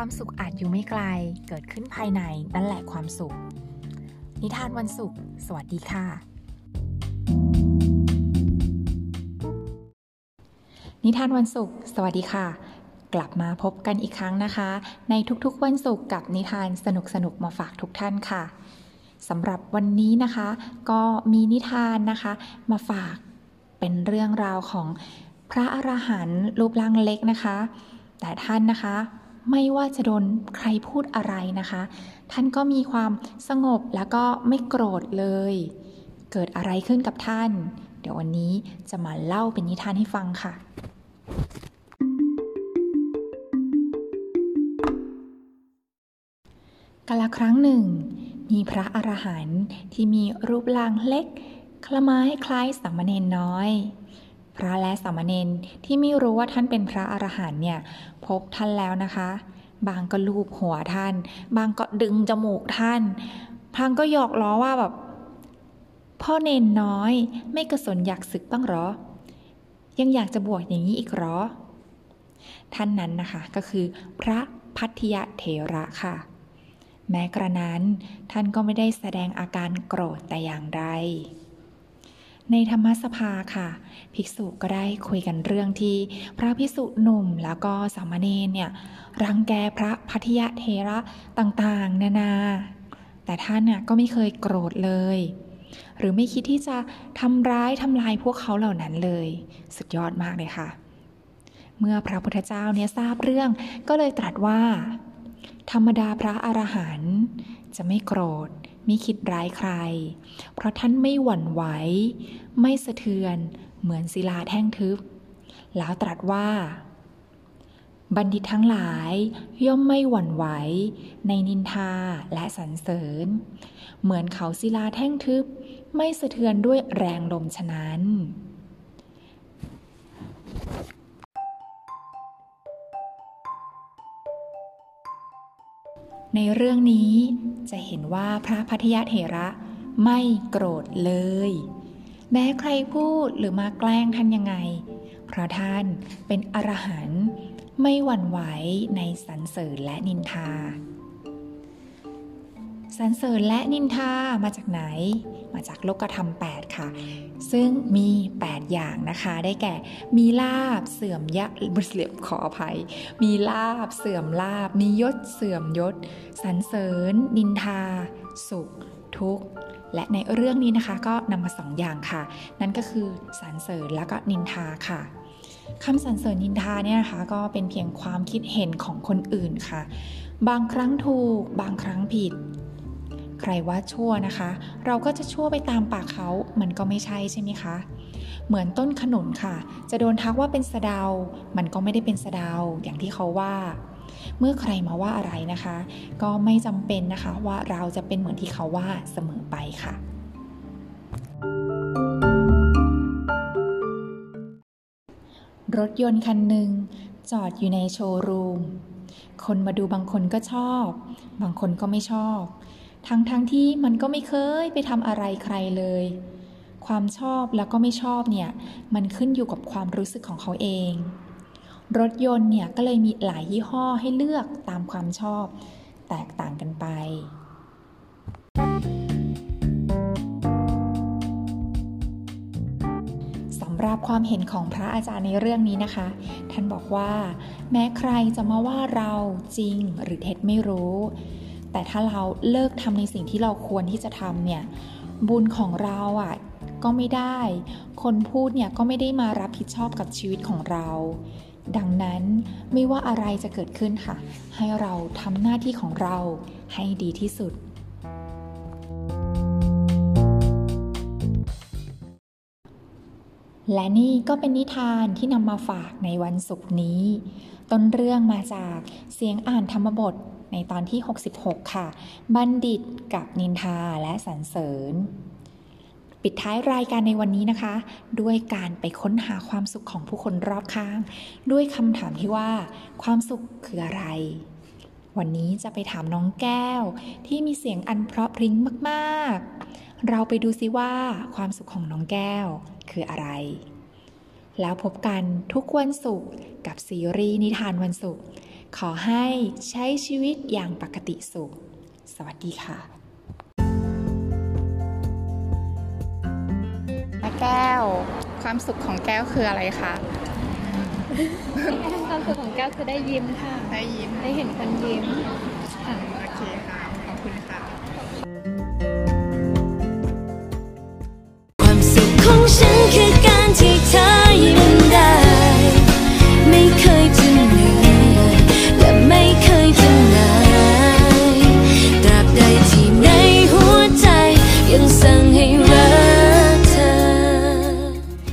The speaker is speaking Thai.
ความสุขอาจอยู่ไม่ไกล เกิดขึ้นภายในนั่นแหละความสุข นิทานวันศุกร์สวัสดีค่ะ นิทานวันศุกร์สวัสดีค่ะ กลับมาพบกันอีกครั้งนะคะ ในทุกๆวันศุกร์กับนิทานสนุกๆมาฝากทุกท่านค่ะสำหรับวันนี้นะคะ ก็มีนิทานนะคะ มาฝากเป็นเรื่องราวของพระอรหันต์รูปร่างเล็กนะคะ แต่ท่านนะคะ ไม่ว่าจะโดนใครพูดอะไรนะคะ ท่านก็มีความสงบแล้วก็ไม่โกรธเลย เกิดอะไรขึ้นกับท่าน เดี๋ยววันนี้จะมาเล่าเป็นนิทานให้ฟังค่ะ กาลครั้งหนึ่ง มีพระอรหันต์ที่มีรูปร่างเล็ก คละไม้คล้ายสามเณรน้อย พระและสามเณรที่ไม่รู้ว่าท่านเป็นพระอรหันต์เนี่ยพบท่านแล้วนะคะ บางก็ลูบหัวท่าน บางก็ดึงจมูกท่านพางก็หยอกล้อว่าแบบพ่อเนนน้อยไม่กระสนอยากศึกบ้างหรอ ยังอยากจะบวชอย่างนี้อีกหรอ ท่านนั้นนะคะก็คือพระพัทยเถระค่ะ แม้กระนั้นท่านก็ไม่ได้แสดงอาการโกรธแต่อย่างใด ในธรรมสภาค่ะ ภิกษุก็ได้คุยกันเรื่องที่พระภิกษุหนุ่มแล้วก็สามเณรเนี่ยรังแกพระพัทยเทระต่างๆ นานา แต่ท่านเนี่ยก็ไม่เคยโกรธเลย หรือไม่คิดที่จะทำร้ายทำลายพวกเขาเหล่านั้นเลย สุดยอดมากเลยค่ะ เมื่อพระพุทธเจ้าเนี่ยทราบเรื่องก็เลยตรัสว่า ธรรมดาพระอรหันต์จะไม่โกรธ ไม่คิดร้ายใคร เพราะท่านไม่หวั่นไหว ไม่สะเทือนเหมือนศิลาแท่งทึบ แล้วตรัสว่า บัณฑิตทั้งหลายย่อมไม่หวั่นไหว ในนินทาและสรรเสริญ เหมือนเขาศิลาแท่งทึบ ไม่สะเทือนด้วยแรงลมฉะนั้น ในเรื่องนี้จะเห็นว่าพระพัทยเถระไม่โกรธเลย แม้ใครพูดหรือมาแกล้งท่านยังไง เพราะท่านเป็นอรหันต์ไม่หวั่นไหวในสรรเสริญและนินทา สรรเสริญและนินทามาจากไหน มาจากโลกธรรม 8 ค่ะ ซึ่งมี 8 อย่างนะคะ ได้แก่ มีลาบเสื่อมยะบุเสียมขออภัย มีลาบเสื่อมลาบ มียศเสื่อมยศ สรรเสริญ นินทา สุข ทุกข์ และในเรื่องนี้นะคะ ก็นำมาสองอย่างค่ะ นั่นก็คือสรรเสริญและก็นินทาค่ะคำสรรเสริญนินทาเนี่ยนะคะก็เป็นเพียงความคิดเห็นของคนอื่นค่ะ บางครั้งถูก บางครั้งผิด ใครว่าชั่วนะคะ เราก็จะชั่วไปตามปากเขา มันก็ไม่ใช่ใช่ไหมคะ เหมือนต้นขนุนค่ะ จะโดนทักว่าเป็นสะเดา มันก็ไม่ได้เป็นสะเดาอย่างที่เขาว่า เมื่อใครมาว่าอะไรนะคะ ก็ไม่จำเป็นนะคะว่าเราจะเป็นเหมือนที่เขาว่าเสมอไปค่ะรถยนต์คันหนึ่งจอดอยู่ในโชว์รูม คนมาดูบางคนก็ชอบ บางคนก็ไม่ชอบ ทั้งๆทที่มันก็ไม่เคยไปทำอะไรใครเลย ความชอบแล้วก็ไม่ชอบเนี่ย มันขึ้นอยู่กับความรู้สึกของเขาเอง รถยนต์เนี่ยก็เลยมีหลายยี่ห้อให้เลือกตามความชอบ แตกต่างกันไปสำหรับความเห็นของพระอาจารย์ในเรื่องนี้นะคะ ท่านบอกว่า แม้ใครจะมาว่าเราจริงหรือเท็จไม่รู้ แต่ถ้าเราเลิกทำในสิ่งที่เราควรที่จะทำเนี่ย บุญของเราอะก็ไม่ได้ คนพูดเนี่ยก็ไม่ได้มารับผิดชอบกับชีวิตของเรา ดังนั้นไม่ว่าอะไรจะเกิดขึ้นค่ะ ให้เราทำหน้าที่ของเราให้ดีที่สุดและนี่ก็เป็นนิทานที่นำมาฝากในวันศุกร์นี้ ต้นเรื่องมาจากเสียงอ่านธรรมบท ในตอนที่ 66 ค่ะ บัณฑิตกับนินทาและสรรเสริญ ปิดท้ายรายการในวันนี้นะคะ ด้วยการไปค้นหาความสุขของผู้คนรอบข้าง ด้วยคำถามที่ว่า ความสุขคืออะไร วันนี้จะไปถามน้องแก้ว ที่มีเสียงอันเพราะพริ้งมากๆ เราไปดูซิว่าความสุขของน้องแก้วคืออะไรแล้วพบกันทุกวันศุกร์กับซีรีส์นิทานวันศุกร์ ขอให้ใช้ชีวิตอย่างปกติสุข สวัสดีค่ะแก้ว ความสุขของแก้วคืออะไรคะความสุขของแก้วคือได้ยิ้มค่ะ ได้ยิ้ม ได้เห็นคนยิ้มค่ะโอเคค่ะ ขอบคุณค่ะ ความสุขของฉันคือ